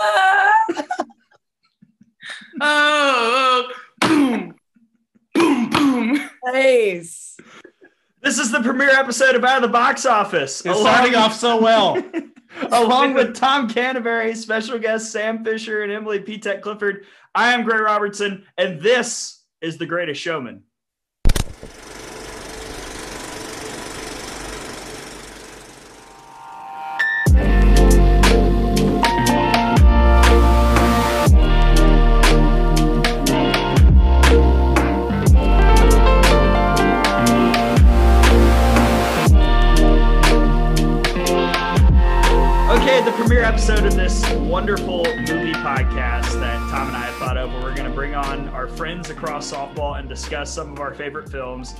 oh, boom, boom, boom. Nice. This is the premiere episode of Out of the Box Office. It's starting off so well. along with Tom Canterbury, special guests Sam Fisher, and Emily P. Tech Clifford. I am Gray Robertson, and this is The Greatest Showman. Premiere episode of this wonderful movie podcast that Tom and I have thought of, where we're going to bring on our friends across softball and discuss some of our favorite films.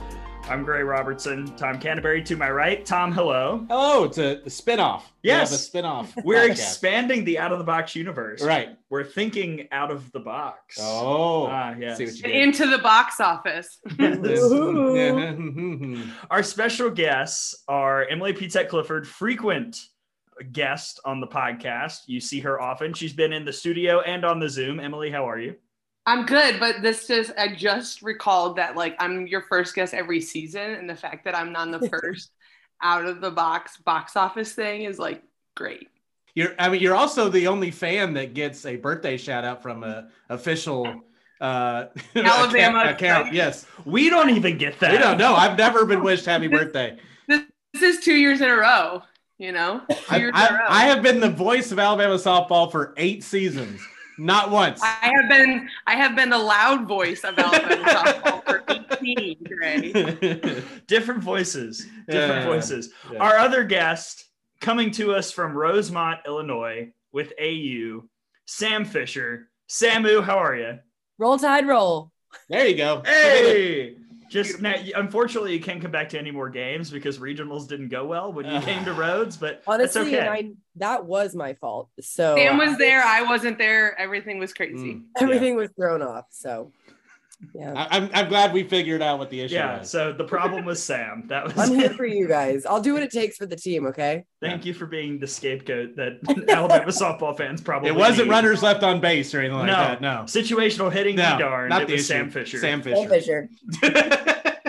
I'm Gray Robertson, Tom Canterbury to my right. Tom, hello. Hello, it's a, a spin-off. We Yes. have a spin-off. We're podcast. expanding the out of the box universe. Right. We're thinking out of the box. Oh, Ah, yes. see what you into the box office. Ooh. Our special guests are Emily P. Tech Clifford, frequent guest on the podcast. You see her often. She's been in the studio and on the Zoom. Emily, how are you? I'm good, but this is I just recalled that like I'm your first guest every season, and the fact that I'm not the first out of the box box office thing is like great. You're, I mean, you're also the only fan that gets a birthday shout out from a official uh, Alabama. account, account. Yes, We don't even get that. we don't know. I've never been wished happy birthday. This is two years in a row. You know, two I, years in a I, row. I have been the voice of Alabama softball for eight seasons, not once. I have been I have been the loud voice of Alabama softball for 18, Gray. different voices. Different Yeah. voices. Yeah. Our other guest coming to us from Rosemont, Illinois, with AU, Sam Fisher. Samu, how are you? Roll Tide Roll. there you go. Hey. Just now, unfortunately, you can't come back to any more games because regionals didn't go well when you came to Rhodes, but Honestly, okay. and I that was my fault. So Sam was there, I wasn't there. Everything was crazy. Mm, everything was thrown off. So yeah. I, I'm, I'm glad we figured out what the issue yeah, was. so the problem was Sam. That was I'm here for you guys. I'll do what it takes for the team, okay? Thank you for being the scapegoat that Alabama softball fans probably It wasn't need. runners left on base or anything like No. that. No. Situational hitting, No, be darned. not it the was issue. Sam Fisher. Sam Sam Fisher. Fisher.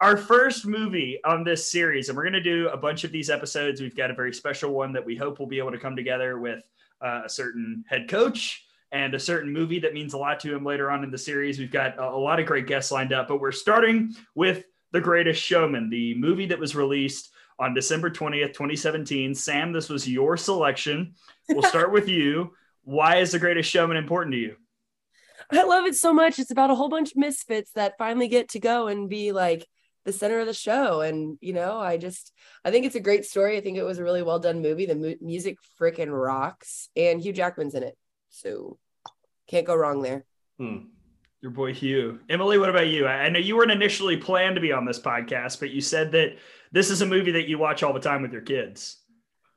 Our first movie on this series, and we're going to do a bunch of these episodes. We've got a very special one that we hope will be able to come together with uh, a certain head coach and a certain movie that means a lot to him later on in the series. We've got a, a lot of great guests lined up, but we're starting with The Greatest Showman, the movie that was released on December 20th, 2017. Sam, this was your selection. We'll start with you. Why is The Greatest Showman important to you? I love it so much. It's about a whole bunch of misfits that finally get to go and be like the center of the show. And you know, I just I think it's a great story. I think it was a really well done movie. The mu- music freaking rocks, and Hugh Jackman's in it, so can't go wrong there. Hmm. Your boy Hugh. Emily, what about you? I I know you weren't initially planned to be on this podcast, but you said that this is a movie that you watch all the time with your kids.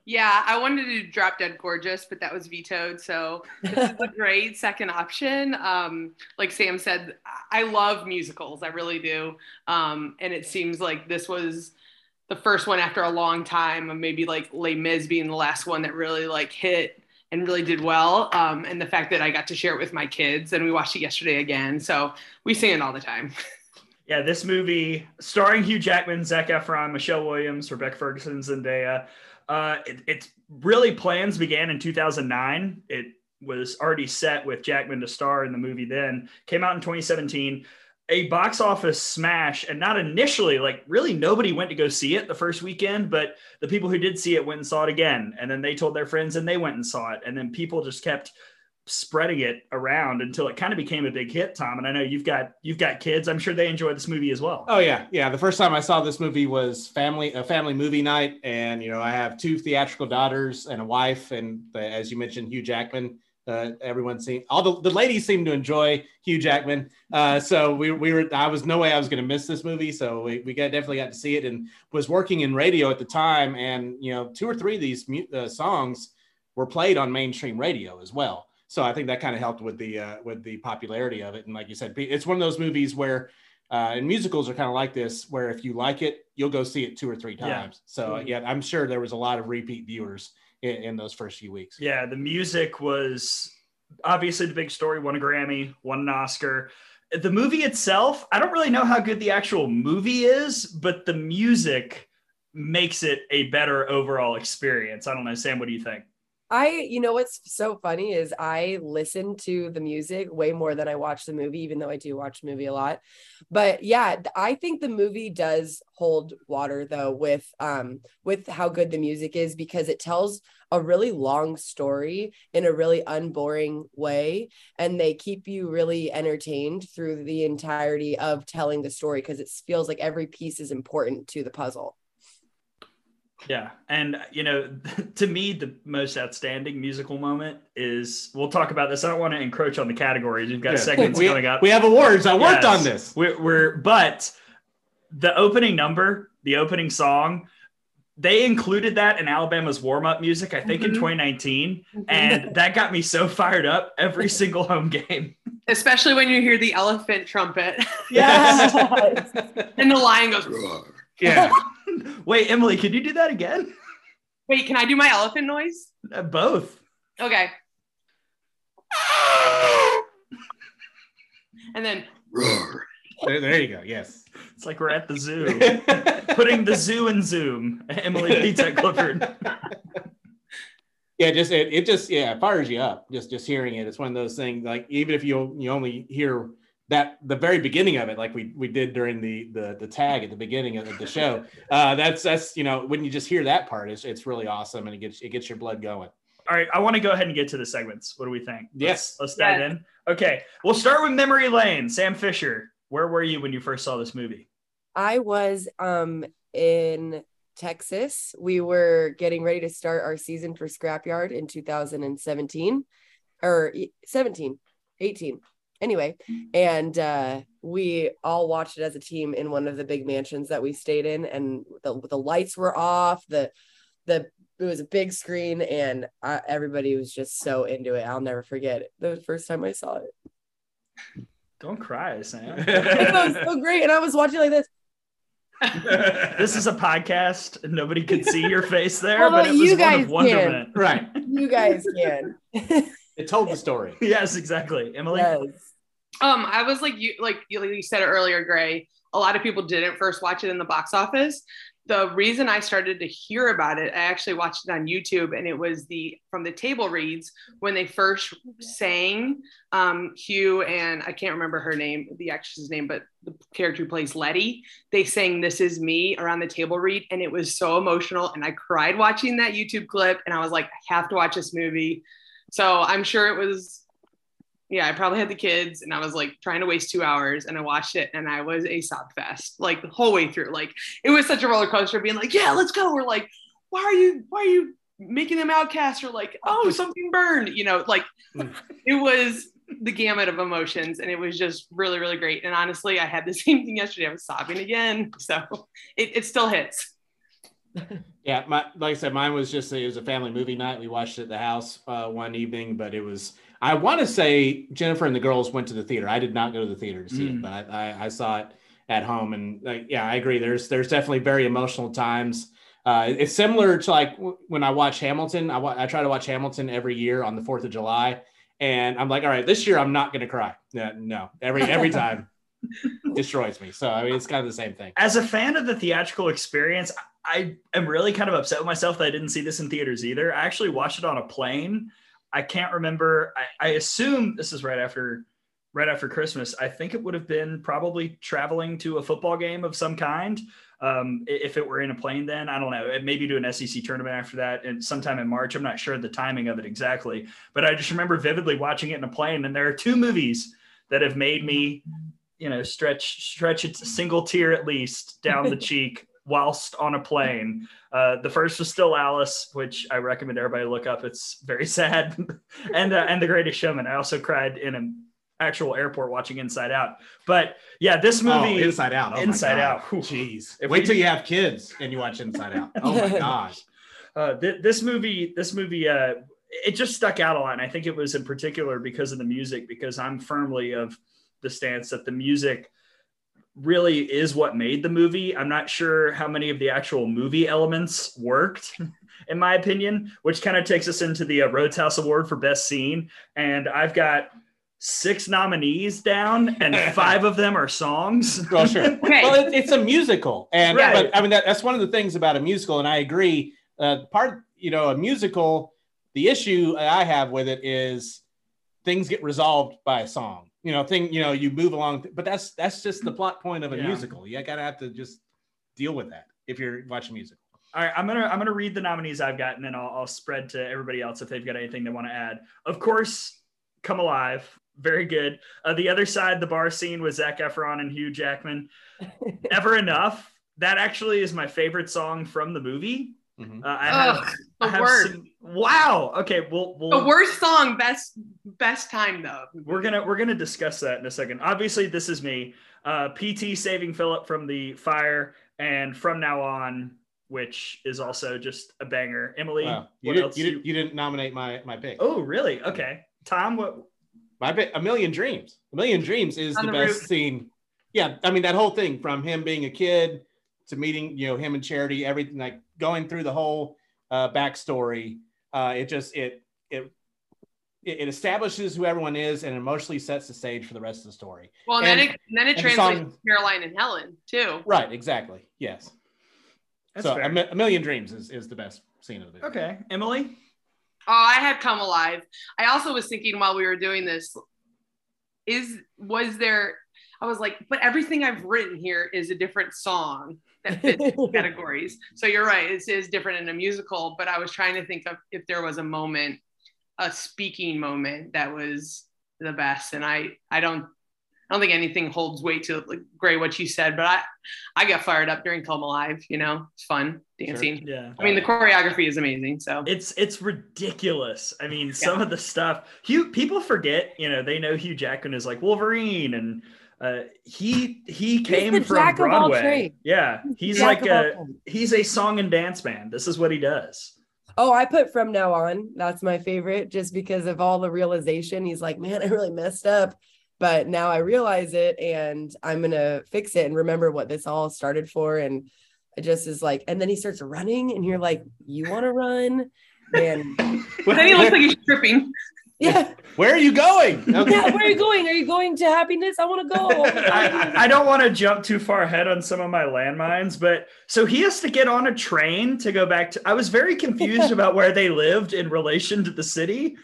Yeah, I wanted to do Drop Dead Gorgeous, but that was vetoed. So this is a great second option. Um, like Sam said, I love musicals. I really do. Um, and it seems like this was the first one after a long time of maybe like Les Mis being the last one that really like hit and really did well. Um, and the fact that I got to share it with my kids and we watched it yesterday again. So we sing it all the time. Yeah, this movie starring Hugh Jackman, Zac Efron, Michelle Williams, Rebecca Ferguson, Zendaya. Uh, it, it's really plans began in 2009. It was already set with Jackman to star in the movie then. Came out in 2017. A box office smash, and not initially, like really nobody went to go see it the first weekend, but the people who did see it went and saw it again. And then they told their friends and they went and saw it. And then people just kept spreading it around until it kind of became a big hit, Tom. And I know you've got you've got kids. I'm sure they enjoy this movie as well. Oh yeah, yeah. The first time I saw this movie was family a family movie night, and you know I have two theatrical daughters and a wife, and the, as you mentioned, Hugh Jackman Uh, everyone seemed all the, the ladies seemed to enjoy Hugh Jackman. Uh, so we, we were I was no way I was going to miss this movie. So we, we got definitely got to see it and was working in radio at the time. And you know, two or three of these uh, songs were played on mainstream radio as well. So I think that kind of helped with the uh, with the popularity of it. And like you said, it's one of those movies where uh, and musicals are kind of like this, where if you like it, you'll go see it two or three times. Yeah. So mm-hmm. yeah, I'm sure there was a lot of repeat viewers in, in, those first few weeks. Yeah, the music was obviously the big story. Won a Grammy, won an Oscar. The movie itself, I don't really know how good the actual movie is, but the music makes it a better overall experience. I don't know, Sam. What do you think? I, you know, what's so funny is I listen to the music way more than I watch the movie, even though I do watch the movie a lot. But yeah, I think the movie does hold water though with um with how good the music is because it tells a really long story in a really unboring way and they keep you really entertained through the entirety of telling the story because it feels like every piece is important to the puzzle. Yeah. And, you know, to me, the most outstanding musical moment is we'll talk about this. I don't want to encroach on the categories. We've got yeah. segments we, coming up. We have awards. I worked yes. on this. We're, we're, but the opening number, the opening song, they included that in Alabama's warm up music, I think mm-hmm. in 2019. Mm-hmm. And that got me so fired up every single home game. Especially when you hear the elephant trumpet. Yes. and the lion goes, Roar. Yeah. Wait, Emily, can you do that again? Wait, can I do my elephant noise? Uh, both. Okay. and then roar. There, there, you go. Yes. It's like we're at the zoo, putting the zoo in Zoom. Emily Pizza Clifford. yeah, just it, it just yeah it fires you up. Just just hearing it. It's one of those things. Like even if you you only hear that the very beginning of it, like we we did during the the the tag at the beginning of the show. Uh, that's that's you know when you just hear that part, it's it's really awesome and it gets it gets your blood going. All right, I want to go ahead and get to the segments. What do we think? Yes, let's, let's dive in. Okay, we'll start with memory lane. Sam Fisher, where were you when you first saw this movie? I was um in Texas. We were getting ready to start our season for Scrapyard in 2017 or 17, 18 anyway and uh, we all watched it as a team in one of the big mansions that we stayed in and the, the lights were off the the it was a big screen and I, everybody was just so into it i'll never forget it the first time i saw it don't cry sam it was so great and i was watching like this this is a podcast nobody could see your face there well, but it was one of wonderment can. right you guys can it told the story. yes, exactly. Emily. Yes. Um, I was like you, like you, like you said earlier, Gray. A lot of people didn't first watch it in the box office. The reason I started to hear about it, I actually watched it on YouTube, and it was the from the table reads when they first sang um, Hugh and I can't remember her name, the actress's name, but the character who plays Letty. They sang "This Is Me" around the table read, and it was so emotional, and I cried watching that YouTube clip, and I was like, I have to watch this movie. So I'm sure it was, yeah, I probably had the kids and I was like trying to waste two hours and I watched it and I was a sob fest like the whole way through. Like it was such a roller coaster being like, yeah, let's go. We're like, why are you, why are you making them outcasts or like, oh, something burned, you know, like hmm. it was the gamut of emotions and it was just really, really great. And honestly, I had the same thing yesterday. I was sobbing again. So it, it still hits. yeah, my like I said, mine was just it was a family movie night. We watched it at the house uh, one evening, but it was I want to say Jennifer and the girls went to the theater. I did not go to the theater to see mm. it, but I, I, I, saw it at home, and like yeah, I agree. There's there's definitely very emotional times. Uh, it's similar to like when I watch Hamilton. I, wa- I try to watch Hamilton every year on the Fourth of July, and I'm like, all right, this year I'm not going to cry. No, no, every every time destroys me. So I mean, it's kind of the same thing. As a fan of the theatrical experience, I am really kind of upset with myself that I didn't see this in theaters either. I actually watched it on a plane. I can't remember. I, I assume this is right after right after Christmas. I think it would have been probably traveling to a football game of some kind. Um, if it were in a plane, then I don't know. It maybe do an SEC tournament after that, and sometime in March. I'm not sure the timing of it exactly, but I just remember vividly watching it in a plane. And there are two movies that have made me, you know, stretch stretch it's a single tear at least down the cheek whilst on a plane. Uh, the first was still Alice, which I recommend everybody look up. It's very sad, and uh, and The Greatest Showman. I also cried in an actual airport watching Inside Out. But yeah, this movie, oh, Inside Out, oh Inside Out. Jeez, wait we, till you have kids and you watch Inside Out. Oh my gosh. Uh, th- this movie, this movie, uh, it just stuck out a lot. And I think it was in particular because of the music, because I'm firmly of the stance that the music really is what made the movie. I'm not sure how many of the actual movie elements worked, in my opinion, which kind of takes us into the uh, Roadhouse Award for Best Scene. And I've got six nominees down, and five of them are songs. well, sure. Okay. Well, it, it's a musical, and right. but, I mean that, that's one of the things about a musical, and I agree. Uh, part, you know, a musical. The issue I have with it is things get resolved by a song you know thing you know you move along but that's that's just the plot point of a yeah. musical. You gotta have to just deal with that if you're watching music all right i'm gonna i'm gonna read the nominees i've got and then i'll, I'll spread to everybody else if they've got anything they want to add. Of course come alive very good. Uh, the other side the bar scene with zac efron and hugh jackman. Ever enough that actually is my favorite song from the movie Mm-hmm. Uh, I have, Ugh, the I have. Some, wow. Okay. Well, we'll, the worst song, best best time though. We're gonna we're gonna discuss that in a second. Obviously, this is me. Uh, PT saving Philip from the fire, and from now on, which is also just a banger. Emily, wow. you, did, you, did, you didn't nominate my my pick. Oh, really? Okay. Tom, what? My pick, A Million Dreams. A Million Dreams is the, the, best roof. scene. Yeah, I mean that whole thing from him being a kid to meeting, you know, him and Charity, everything like going through the whole uh, backstory. Uh, it just it it it establishes who everyone is and emotionally sets the stage for the rest of the story. Well, and, and then it then it translates song, to Caroline and Helen too. Right, exactly. Yes. That's so a, a, million dreams is, is the best scene of the movie. Okay, Emily. Oh, I had come alive. I also was thinking while we were doing this, is was there? I was like, but everything I've written here is a different song that fits categories. So you're right, it is different in a musical, but I was trying to think of if there was a moment, a speaking moment that was the best. And I I don't I don't think anything holds weight to like Gray what you said, but I I got fired up during Come Alive, you know. It's fun dancing. Sure. Yeah. I mean the choreography is amazing. So it's it's ridiculous. I mean, some of the stuff Hugh people forget, you know, they know Hugh Jackman is like Wolverine and uh, he he came from Broadway. Yeah, he's Jack like a he's a song and dance man. This is what he does. Oh, I put from now on. That's my favorite, just because of all the realization. He's like, man, I really messed up, but now I realize it, and I'm gonna fix it and remember what this all started for. And it just is like, and then he starts running, and you're like, you want to run? And then he looks like he's tripping. Yeah. Where are you going? Okay. Yeah, where are you going? Are you going to happiness? I want to go. I, I, don't want to jump too far ahead on some of my landmines, but so he has to get on a train to go back to. I was very confused about where they lived in relation to the city.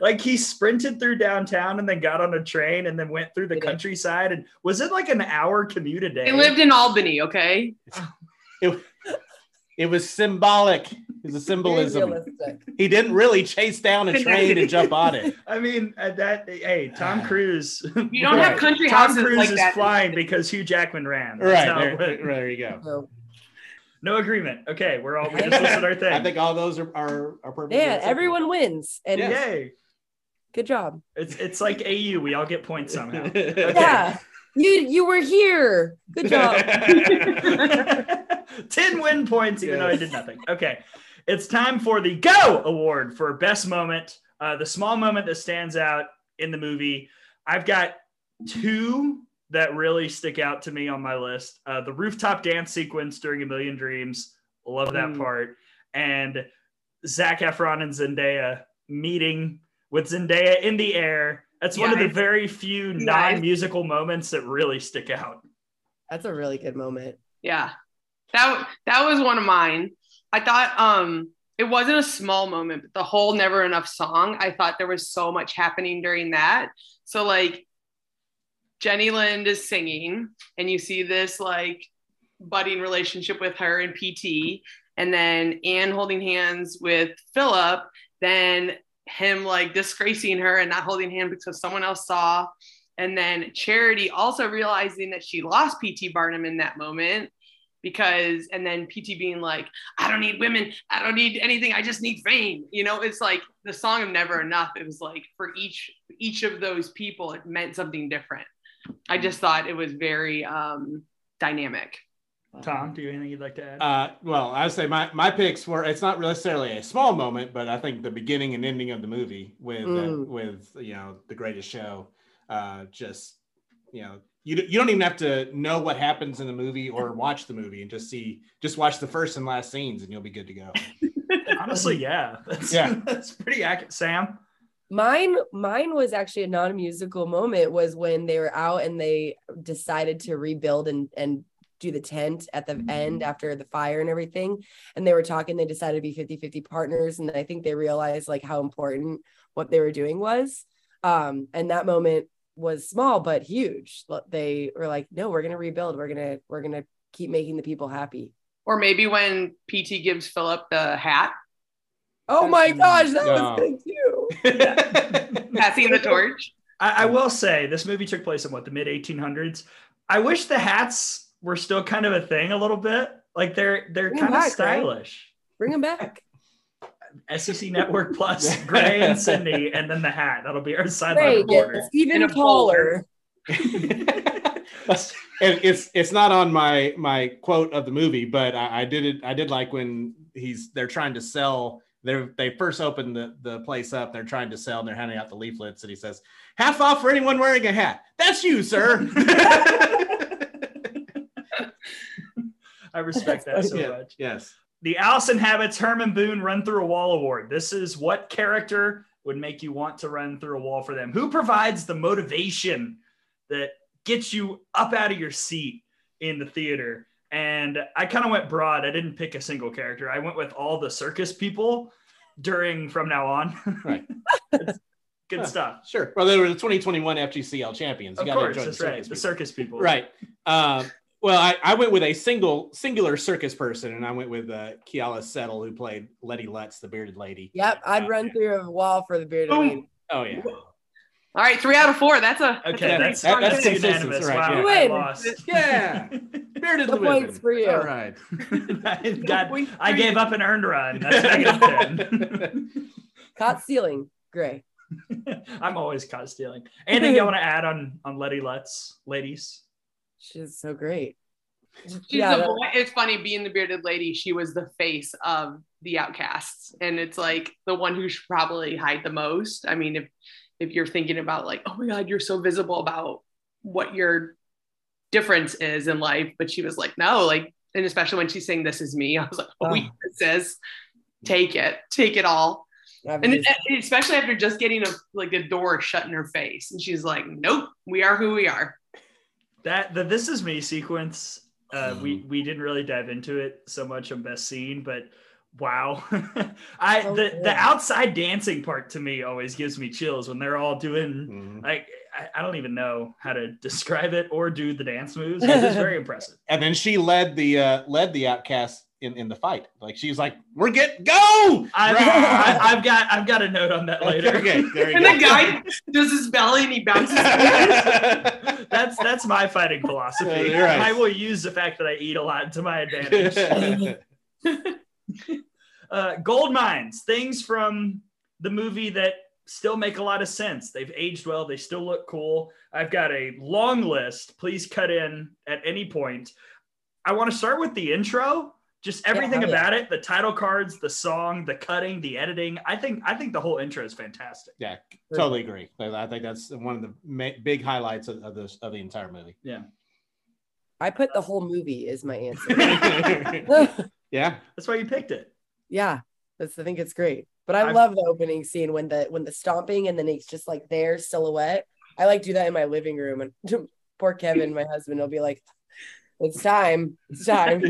like he sprinted through downtown and then got on a train and then went through the countryside. And was it like an hour commute a day? They lived in Albany, okay? It, it was symbolic. It's a symbolism. He didn't really chase down a train and jump on it. I mean, that hey, Tom Cruise. You don't right. have country Tom houses Cruise like is that. flying because Hugh Jackman ran. That's right there, there, you go. No. no agreement. Okay, we're all we just listed our thing. I think all those are are, are perfect. Yeah, everyone wins. And yes. yay. Good job. It's it's like AU. We all get points somehow. Okay. Yeah. You you were here. Good job. 10 win points, even yes. though I did nothing. Okay. It's time for the Go Award for Best Moment, uh, the small moment that stands out in the movie. I've got two that really stick out to me on my list uh, the rooftop dance sequence during A Million Dreams. Love that mm. part. And Zac Efron and Zendaya meeting with Zendaya in the air. That's yeah, one of the very few non musical moments that really stick out. That's a really good moment. Yeah that that was one of mine. I thought um it wasn't a small moment, but the whole Never Enough song, I thought there was so much happening during that. So like Jenny Lind is singing, and you see this like budding relationship with her and PT, and then Anne holding hands with Philip, then him like disgracing her and not holding hand because someone else saw, and then Charity also realizing that she lost PT Barnum in that moment, because and then pt being like i don't need women. I don't need anything. I just need fame. You know it's like the song of never enough it was like for each each of those people it meant something different. I just thought it was very um dynamic. Tom, do you have anything you'd like to add? Uh, well, I would say my, my picks were it's not necessarily a small moment, but I think the beginning and ending of the movie with uh, Mm. with you know the greatest show, uh, just you know you you don't even have to know what happens in the movie or watch the movie and just see just watch the first and last scenes and you'll be good to go. Honestly, yeah. That's, Yeah. that's pretty accurate. Sam? Mine, mine was actually a non-musical moment. Was when they were out and they decided to rebuild and and do the tent at the end after the fire and everything. And they were talking. They decided to be 50-50 partners, and I think they realized like how important what they were doing was. Um, and that moment was small but huge. They were like, "No, we're gonna rebuild. We're gonna we're gonna keep making the people happy." or maybe when pt gives philip the hat Oh my gosh, that No. was good too. passing the torch I, I will say this movie took place in what the mid 1800s. I wish the hats were still kind of a thing a little bit. Like they're they're Bring 'em kind of back, right? stylish. Bring them back. SEC Network Plus, Gray and Cindy, and then the hat. That'll be our sideline Great, reporter. it's even a taller. and it's it's not on my my quote of the movie, but I, I did it. I did like when he's they're trying to sell. They they first open the the place up. They're trying to sell, and they're handing out the leaflets, and he says, "Half off for anyone wearing a hat." That's you, sir. I respect that so Yeah, much. yes. The Allison Habits Herman Boone Run Through a Wall Award. This is what character would make you want to run through a wall for them? Who provides the motivation that gets you up out of your seat in the theater? And I kind of went broad. I didn't pick a single character. I went with all the circus people during from now on. Right. Good Huh. stuff. Sure. Well, they were the 2021 FGCL champions. You Of course, enjoy that's the right. circus The people. circus people. Right. Um, well, I, I went with a single singular circus person, and I went with uh, Keala Settle, who played Letty Lutz, the bearded lady. Yep, I'd run through a wall for the bearded Boom. lady. Oh yeah. all right three out of four that's a Okay, that's, that- that's, that's unanimous. consensus, Right. Wow, yeah. I lost. Yeah, bearded the women. points for you. All right, I, got, I gave up an earned run. That's negative 10. Caught stealing. Gray. I'm always caught stealing. Anything you want to add on on Letty Lutz, ladies? She's so great. She's Yeah, the. It's funny being the bearded lady. She was the face of the outcasts, and it's like the one who should probably hide the most. I mean, if if you're thinking about like, oh my god, you're so visible about what your difference is in life, but she was like, no, like, and especially when she's saying, "This is me," I was like, oh, Oh. yeah, this is. Take it, take it all, and especially after just getting a like a door shut in her face, and she's like, "Nope, we are who we are." That the "This Is Me" sequence. Uh, Hmm. we we didn't really dive into it so much on best scene, but wow, I Oh, the the outside dancing part to me always gives me chills when they're all doing Mhm. like I, I don't even know how to describe it or do the dance moves. It's very impressive. And then she led the uh, led the outcast in, in the fight. Like she's like, "We're get go!" I've, I, I've got I've got a note on that later. okay, there you And go. the guy does his belly and he bounces. that's that's my fighting philosophy. Right. I will use the fact that I eat a lot to my advantage. uh, gold mines, things from the movie that still make a lot of sense. They've aged well. They still look cool. I've got a long list. Please cut in at any point. I want to start with the intro. Just everything yeah. about it, the title cards, the song, the cutting, the editing. I think I think the whole intro is fantastic. yeah, totally agree. I think that's one of the ma- big highlights of, of this of the entire movie. Yeah i put the whole movie is my answer. yeah, That's why you picked it. yeah, that's I think it's great. But I I've- love the opening scene when the when the stomping and then it's just like their silhouette. I like do that in my living room and poor Kevin, my husband, will be like, "It's time, it's time."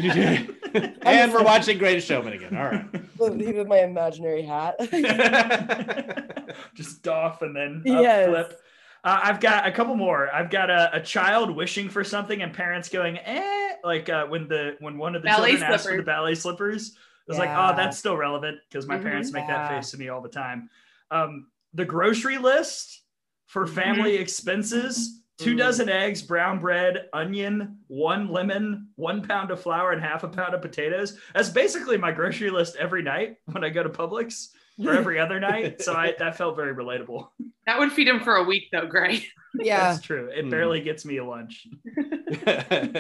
and we're watching Greatest Showman again. All right. With my imaginary hat. just doff and then up, Yes. flip. Uh, I've got a couple more. I've got a, a child wishing for something and parents going, eh, like uh, when the when one of the Ballet children asked for the ballet slippers. It was like, oh, that's still relevant because my Mhm. parents make that face to me all the time. Um, the grocery list for family expenses Two Mm. dozen eggs, brown bread, onion, one lemon, one pound of flour, and half a pound of potatoes. That's basically my grocery list every night when I go to Publix or every other night. So I, that felt very relatable. That would feed him for a week though, Gray. Yeah. That's true. It Mm. barely gets me a lunch.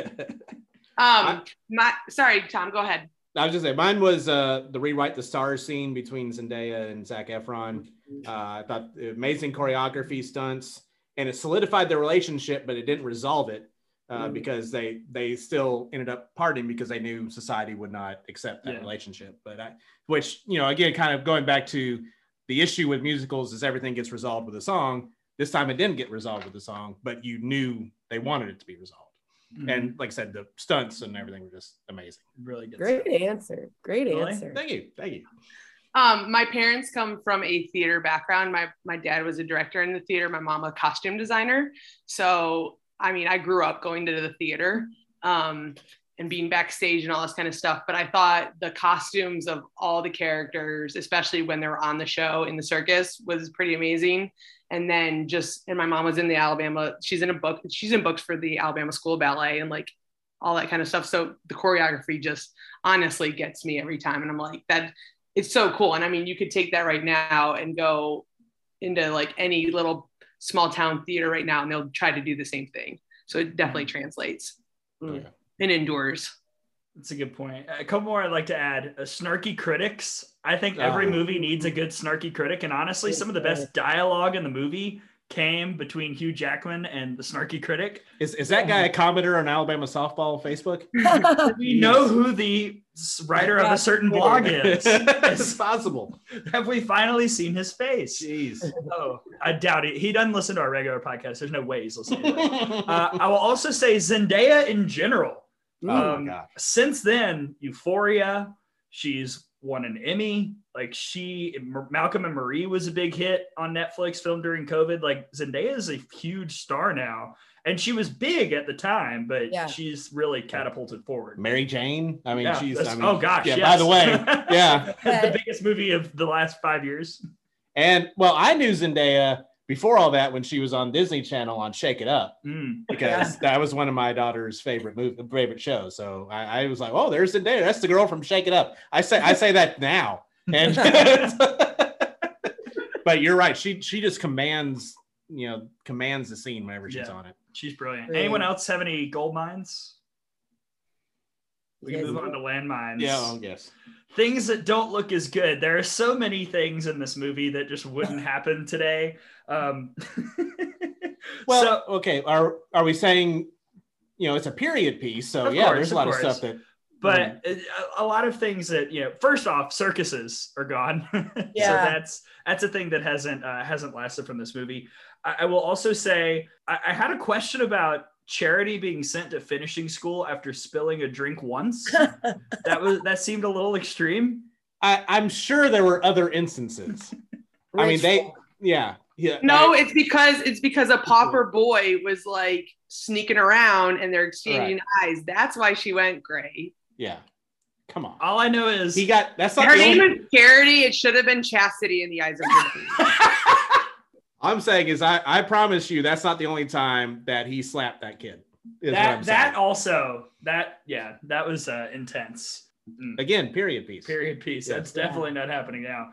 Um, my sorry, Tom, go ahead. I was just saying, mine was uh, the rewrite the stars scene between Zendaya and Zac Efron. Uh, I thought amazing choreography, stunts, and it solidified their relationship, but it didn't resolve it uh, Mm. because they they still ended up parting because they knew society would not accept that Yeah. relationship. But I, which you know, again, kind of going back to the issue with musicals is everything gets resolved with a song. This time it didn't get resolved with a song, but you knew they wanted it to be resolved. Mm-hmm. And like I said, the stunts and everything were just amazing. really good. Great stuff. answer. Great Really? answer. Thank you, thank you. Um, my parents come from a theater background. My my dad was a director in the theater. My mom a costume designer. So I mean, I grew up going to the theater um, and being backstage and all this kind of stuff. But I thought the costumes of all the characters, especially when they were on the show in the circus, was pretty amazing. And then just and my mom was in the Alabama. She's in a book. She's in books for the Alabama School Ballet and like all that kind of stuff. So the choreography just honestly gets me every time. And I'm like that it's so cool. And I mean, you could take that right now and go into like any little small town theater right now, and they'll try to do the same thing. So it definitely translates Mm. and endures. That's a good point. A couple more I'd like to add. Uh, snarky critics. I think every Oh. movie needs a good snarky critic, and honestly, some of the best dialogue in the movie came between Hugh Jackman and the snarky critic. Is, is that guy a commenter on Alabama softball Facebook? We know who the writer of a certain blog is. it's possible. Have we finally seen his face? Jeez. Oh, I doubt it. He doesn't listen to our regular podcast. There's no way he's listening. To. Uh, I will also say Zendaya in general. oh um, my god. Since then, Euphoria, she's won an Emmy. Like she, Malcolm and Marie was a big hit on Netflix, filmed during COVID. Like Zendaya is a huge star now, and she was big at the time, but Yeah. she's really catapulted forward. Mary Jane. I mean, Yeah, she's. I mean, oh gosh, Yeah. yes. By the way, yeah. the biggest movie of the last five years. And well, I knew Zendaya before all that when she was on Disney Channel on Shake It Up Mm. because that was one of my daughter's favorite movie, favorite shows. So I, I was like, oh, there's Zendaya. That's the girl from Shake It Up. I say I say that now. And but you're right. She she just commands you know commands the scene whenever she's Yeah. on it. She's brilliant. Brilliant. Anyone else have any gold mines? We can move on to landmines. Yeah. Oh, yes. things that don't look as good. There are so many things in this movie that just wouldn't happen today. Um, Well, so, okay. Are are we saying, you know, it's a period piece? So yeah, course, there's a lot of course. stuff that. but a, a lot of things that you know. First off, circuses are gone. yeah. so that's that's a thing that hasn't uh, hasn't lasted from this movie. I, I will also say I, I had a question about Charity being sent to finishing school after spilling a drink once. that was that seemed a little extreme. I, I'm sure there were other instances. I mean, they, yeah, yeah. No, I- it's because it's because a pauper boy was like sneaking around and they're exchanging eyes. That's why she went gray. yeah. Come on. All I know is He got that's not Her name only, is Charity. It should have been Chastity in the eyes of her. I'm saying is I, I promise you that's not the only time that he slapped that kid. is that that also that yeah that was uh, intense. Mm. again, period piece. period piece. Yeah. That's definitely not happening now.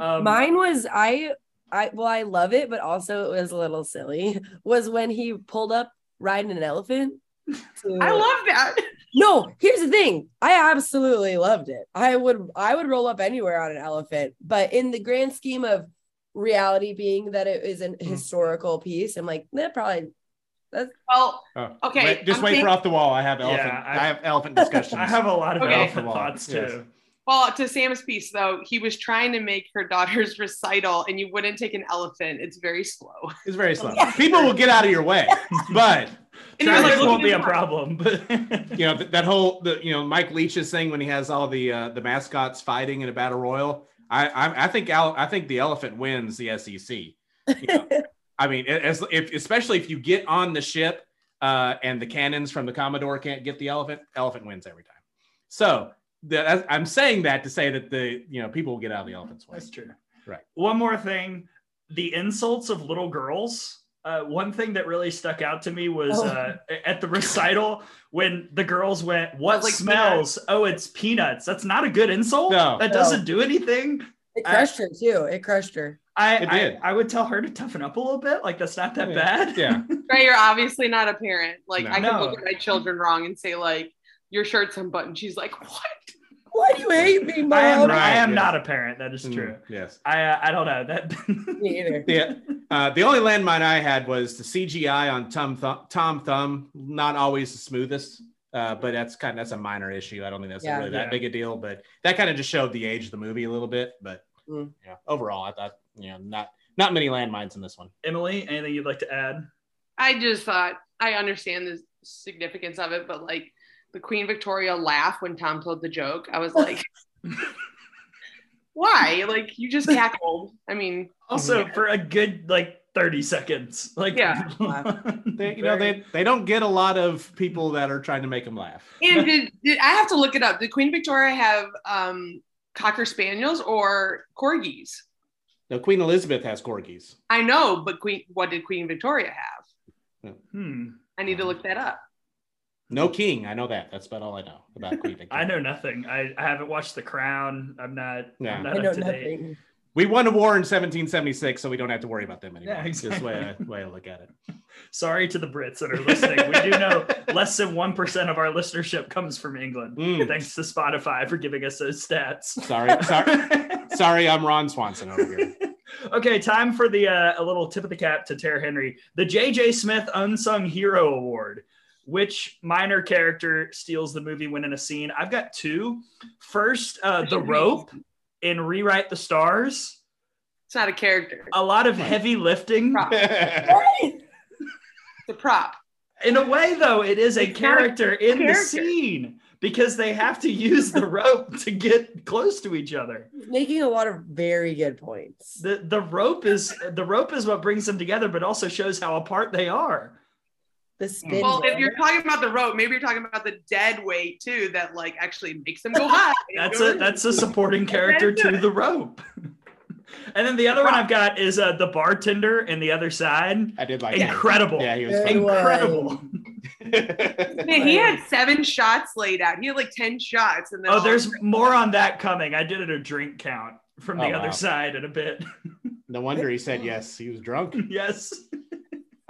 Um, Mine was I I well I love it, but also it was a little silly. Was when he pulled up riding an elephant. to- I love that. No, here's the thing. I absolutely loved it. I would I would roll up anywhere on an elephant, but in the grand scheme of reality being that it is an Mm. historical piece, I'm like, that probably Well, Oh, Okay, wait, just I'm wait think- for off the wall. I have Yeah, elephant. I- I, have elephant discussions. I have a lot of Okay. elephant Off the wall, thoughts yes. too. well, to Sam's piece though, he was trying to make her daughter's recital, and you wouldn't take an elephant. It's very slow. It's very slow. People will get out of your way, but And he was Traffic like, won't be a at problem, but you know th- that whole the you know Mike Leach's thing when he has all the uh, the mascots fighting in a battle royal. I I, I think Al, I think the elephant wins the SEC. You know, I mean, as if especially if you get on the ship uh, and the cannons from the Commodore can't get the elephant, elephant wins every time. So the, I'm saying that to say that the you know people will get out of the elephant's way. that's true. Right. One more thing: the insults of little girls Uh, one thing that really stuck out to me was Oh. uh, at the recital when the girls went, "What like smells? Oh, it's peanuts." That's not a good insult. No. that doesn't do anything. It I- crushed her too. It crushed her. I, It I did. I would tell her to toughen up a little bit. Like that's not that Yeah. bad. Yeah. Right, you're obviously not a parent. Like No. I can No. look at my children wrong and say like, "Your shirt's unbuttoned." She's like, "What?" Why do you hate me, I am, mom? I am yeah. not a parent. That is Mm, true. yes. I uh, I don't know that. Me either. Yeah. Uh, the only landmine I had was the CGI on Tom Thumb, Tom Thumb. Not always the smoothest, uh, but that's kind of that's a minor issue. I don't think that's Yeah. really that Yeah. big a deal. But that kind of just showed the age of the movie a little bit. But Mm. yeah, overall, I thought you know not not many landmines in this one. Emily, anything you'd like to add? I just thought I understand the significance of it, but like the Queen Victoria laugh when Tom told the joke, I was like, "Why?" Like you just cackled. I mean, Also, for a good like thirty seconds, like Yeah. They, you know, they they don't get a lot of people that are trying to make them laugh. and did, did I have to look it up? Did Queen Victoria have um, cocker spaniels or corgis? No, Queen Elizabeth has corgis. I know, but Queen, what did Queen Victoria have? Hmm. I need to look that up. No king. I know that. That's about all I know about Queen Victoria. I know nothing. I, I haven't watched The Crown. I'm not. Yeah. I'm I know up to date. nothing. We won a war in 1776, so we don't have to worry about them anymore. Yeah, Just the way I, way I look at it. Sorry to the Brits that are listening. We do know less than one percent of our listenership comes from England. Mm. Thanks to Spotify for giving us those stats. Sorry, sorry, sorry. I'm Ron Swanson over here. okay, time for the uh, a little tip of the cap to Tara Henry, the J.J. Smith Unsung Hero Award. Which minor character steals the movie when in a scene? I've got two. First, uh, the rope in Rewrite the Stars. It's not a character. A lot of heavy lifting. Prop. Right? Prop. In a way, though, it is a It's not a character in the scene because they have to use the rope to get close to each other. Making a lot of very good points. The the rope is the rope is what brings them together, but also shows how apart they are. The spin. Well, if you're talking about the rope, maybe you're talking about the dead weight too, that like actually makes them go high. That's a that's a supporting character to the rope. And then the other one I've got is uh, the bartender in the other side. I did like that. Incredible. Yeah, he was Yeah. funny. Incredible. Man, he had seven shots laid out. He had like ten shots, and then Oh, all- there's more on that coming. I did it a drink count from the Oh, other wow. side in a bit. no wonder he said yes. He was drunk. yes.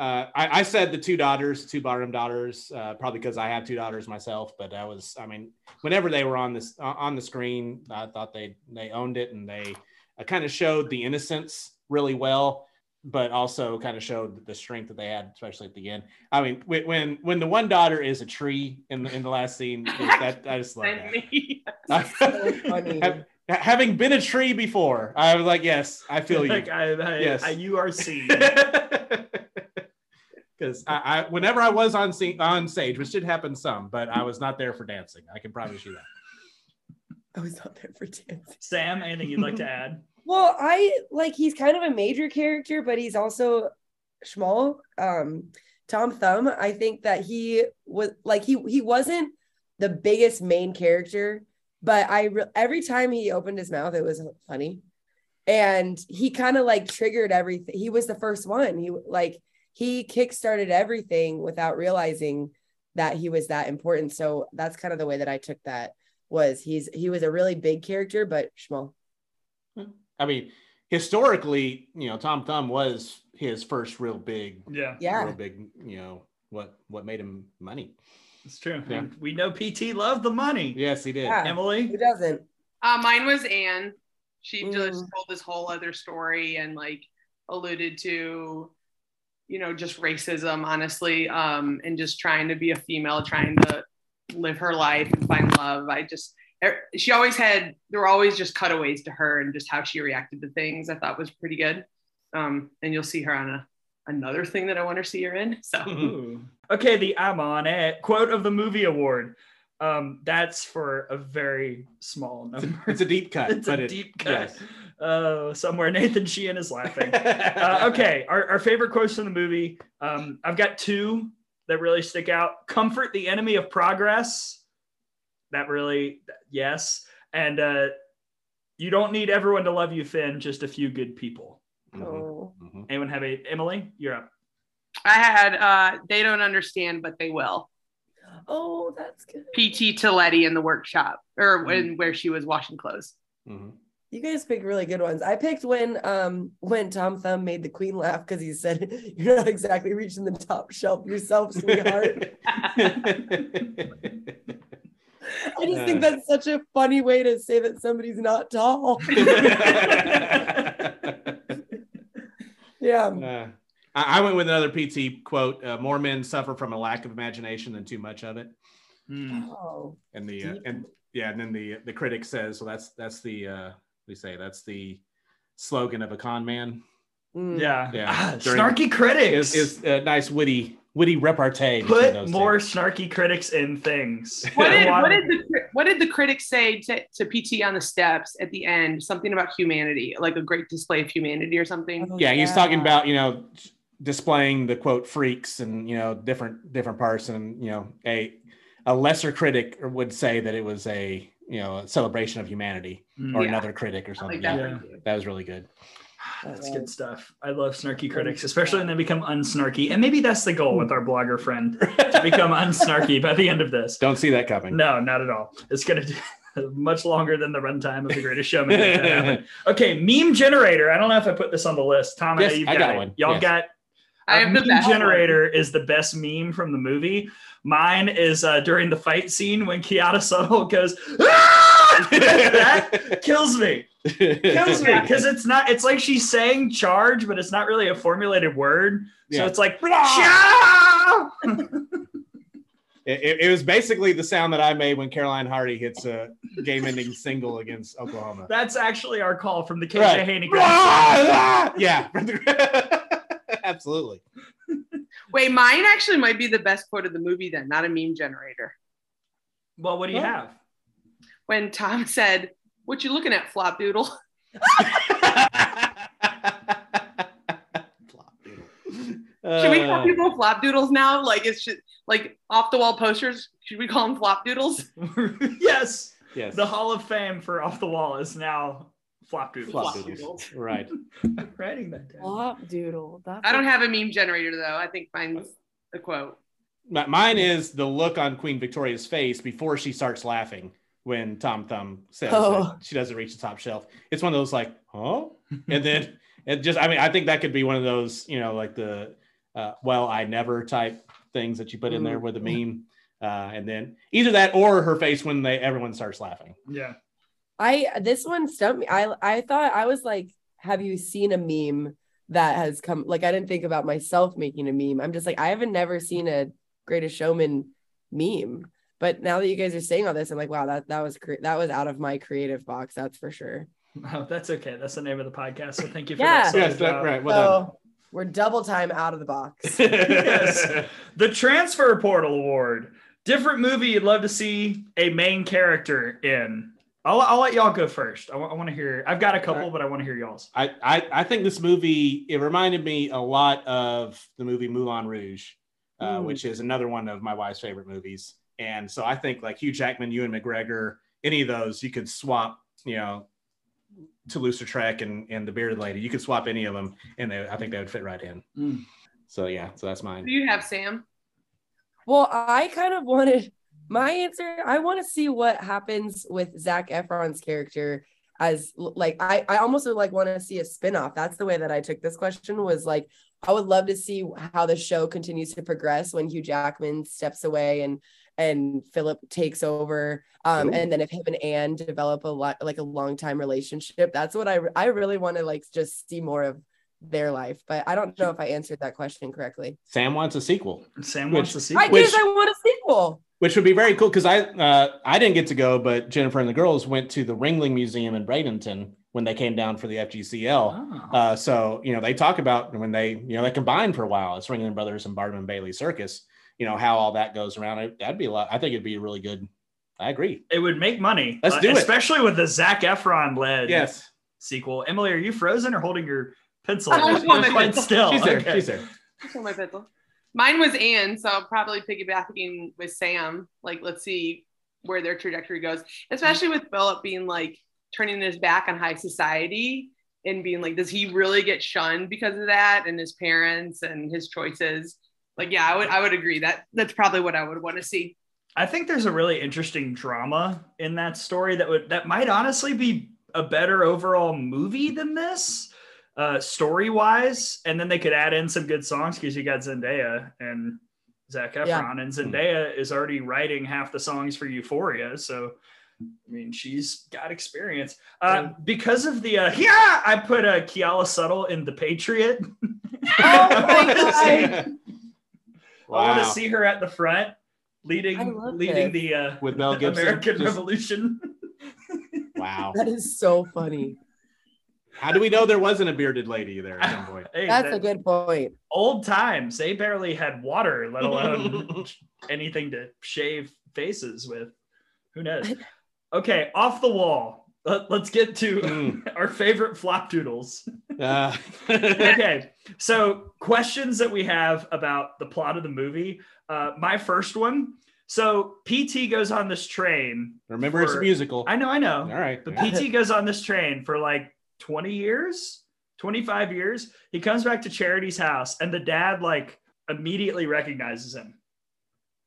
Uh, I, I said the two daughters, two bottom daughters, uh, probably because I have two daughters myself. But I was, I mean, whenever they were on this uh, on the screen, I thought they they owned it and they uh, kind of showed the innocence really well, but also kind of showed the strength that they had, especially at the end. I mean, when when, when the one daughter is a tree in the in the last scene, that I just love that. me. so funny. Have- having been a tree before, I was like, yes, I feel you. like I, I, Yes. I, you are seen. Because I, I, whenever I was on scene, on stage, which did happen some, but I was not there for dancing. I can promise you that. I was not there for dancing. Sam, anything you'd like to add? Well, I like he's kind of a major character, but he's also small. Um, Tom Thumb, I think that he was like he he wasn't the biggest main character, but I re- every time he opened his mouth, it was funny, and he kind of like triggered everything. He was the first one. He like he kickstarted everything without realizing that he was that important. So that's kind of the way that I took that. Was he's he was a really big character, but small. I mean, historically, you know, Tom Thumb was his first real big, Yeah, Yeah. real big, you know, what what made him money. it's true. Yeah. We know PT loved the money. Yes, he did. Yeah. Emily, Who doesn't? Uh, mine was Anne. She Mm. just told this whole other story and like alluded to, you know, just racism, honestly, um, and just trying to be a female, trying to live her life and find love. I just, er, she always had, there were always just cutaways to her and just how she reacted to things. I thought was pretty good. Um, and you'll see her on a, another thing that I want to see her in. So Ooh. Okay, the I'm on it quote of the movie award. Um, that's for a very small number. It's a deep cut. It's but a it- deep cut. yes. Uh, somewhere Nathan Sheehan is laughing. uh, okay, our, our favorite quotes from the movie. Um, I've got two that really stick out. Comfort the enemy of progress. That really, yes. And uh, you don't need everyone to love you, Finn. Just a few good people. Mhm, Oh, mhm. Anyone have a Emily? You're up. I had uh, they don't understand, but they will. Oh, that's good. PT to Letty in the workshop or Mm-hmm. when where she was washing clothes. Mhm. You guys picked really good ones. I picked when um when Tom Thumb made the queen laugh because he said, You're not exactly reaching the top shelf yourself, sweetheart. I just think that's such a funny way to say that somebody's not tall. yeah. Uh, I I went with another PT quote: uh, "More men suffer from a lack of imagination than too much of it." Hmm. Oh. And the uh, and yeah, and then the the critic says, "Well, that's that's the uh, we say that's the slogan of a con man." Mm. Yeah. Yeah. Ah, During- snarky critics. Is is a nice witty witty repartee. Put those two. more snarky critics in things. What did, what did the what did the critics say to, to PT on the steps at the end? Something about humanity, like a great display of humanity or something. Oh, yeah, he's talking about you know displaying the quote freaks and you know different different parts and you know a a lesser critic would say that it was a you know a celebration of humanity Mm. or Yeah. another critic or something. like that. yeah. Yeah. for you. That was really good. That's good stuff. I love snarky critics, especially when they become unsnarky. And maybe that's the goal with our blogger friend to become unsnarky by the end of this. Don't see that coming. No, not at all. It's going to do much longer than the runtime of The Greatest Showman. to make that happen. okay, meme generator. I don't know if I put this on the list. Tom, Yes, you've I got, got it. one. Y'all Yes. got I a have the meme best one. generator is the best meme from the movie. Mine is uh, during the fight scene when Keala Settle goes, "Ah!" that kills me. Kills me because it's not. It's like she's saying charge, but it's not really a formulated word. So it's like, It, it- it was basically the sound that I made when Caroline Hardy hits a game-ending single against Oklahoma. that's actually our call from the KJ Right. Haney. yeah, absolutely. Wait, mine actually might be the best quote of the movie. Then, not a meme generator. Well, what do you Oh. have? When Tom said, "What you looking at, flop doodle?" Should we call Uh, people flop doodles now? Like it's just like off the wall posters. Should we call them flop doodles? yes, yes, the Hall of Fame for Off the Wall is now Flop Doodle. Flop Flop doodles. doodles. right. I'm writing that down. Flop doodle. That's I don't have a meme generator though. I think mine's a quote. Mi- Mine is the look on Queen Victoria's face before she starts laughing when Tom Thumb says Oh. that she doesn't reach the top shelf. It's one of those like, huh? And then it just, I mean, I think that could be one of those, you know, like the, uh, well, I never type things that you put in there with a meme. Uh, and then either that or her face when they everyone starts laughing. Yeah. I this one stumped me. I I thought I was like, have you seen a meme that has come? Like I didn't think about myself making a meme. I'm just like, I haven't never seen a Greatest Showman meme. But now that you guys are saying all this, I'm like, wow, that that was cre- that was out of my creative box. That's for sure. Oh, that's okay. That's the name of the podcast. So thank you for Yeah. that. Yes, that, right. Well so we're double time out of the box. Yes. The Transfer Portal Award. Different movie you'd love to see a main character in. I'll, I'll let y'all go first. I want to hear. I've got a couple, but I want to hear y'all's. I, I I think this movie it reminded me a lot of the movie Moulin Rouge, uh, Mm. which is another one of my wife's favorite movies. And so I think like Hugh Jackman, Ewan McGregor, any of those you could swap. You know, Toulouse-Lautrec and and the bearded lady, you could swap any of them, and they, I think they would fit right in. Mm. So yeah, so that's mine. do you have, Sam? Well, I kind of wanted my answer. I want to see what happens with Zac Efron's character as like I I almost would like want to see a spin-off. That's the way that I took this question was like I would love to see how the show continues to progress when Hugh Jackman steps away and and Philip takes over. Um, Ooh. and then if him and Anne develop a lot like a long time relationship, that's what I I really want to like just see more of their life. But I don't know if I answered that question correctly. Sam wants a sequel. Sam Which- wants to see. I guess I want a sequel. Which would be very cool because I uh, I didn't get to go, but Jennifer and the girls went to the Ringling Museum in Bradenton when they came down for the FGCL. Oh. Uh, so you know they talk about when they you know they combined for a while. It's Ringling Brothers and Barnum and Bailey Circus. You know how all that goes around. It, that'd be a lot. I think it'd be a really good. I agree. it would make money. Let's uh, do it. especially with the Zac Efron led Yes, sequel. Emily, are you frozen or holding your pencil? I'm holding my pencil. still. she's there. Okay. She's there. That's on my pencil. Mine was Anne, so I'll probably piggybacking with Sam. Like, let's see where their trajectory goes, especially with Philip being like turning his back on high society and being like, does he really get shunned because of that and his parents and his choices? Like, yeah, I would I would agree that that's probably what I would want to see. I think there's a really interesting drama in that story that would that might honestly be a better overall movie than this, uh, story wise. And then they could add in some good songs because you got Zendaya and Zac Efron, Yeah. and Zendaya is already writing half the songs for Euphoria. So, I mean, she's got experience. Uh, because of the uh, yeah, I put uh, Keala Settle in The Patriot. Oh I my wanna see- God. I want Wow. to see her at the front leading leading this. the uh, With Mel Gibson. American Just- Revolution. Wow. That is so funny. How do we know there wasn't a bearded lady there at some point? Hey, That's that- a good point. old times. They barely had water, let alone anything to shave faces with. Who knows? Okay, off the wall. Let, us get to Mm. our favorite flop doodles. Uh, okay, so questions that we have about the plot of the movie. Uh, my first one. So PT goes on this train. remember, it's a musical. I know, I know. All right. But PT goes on this train for like 20 years, 25 years. He comes back to Charity's house and the dad like immediately recognizes him.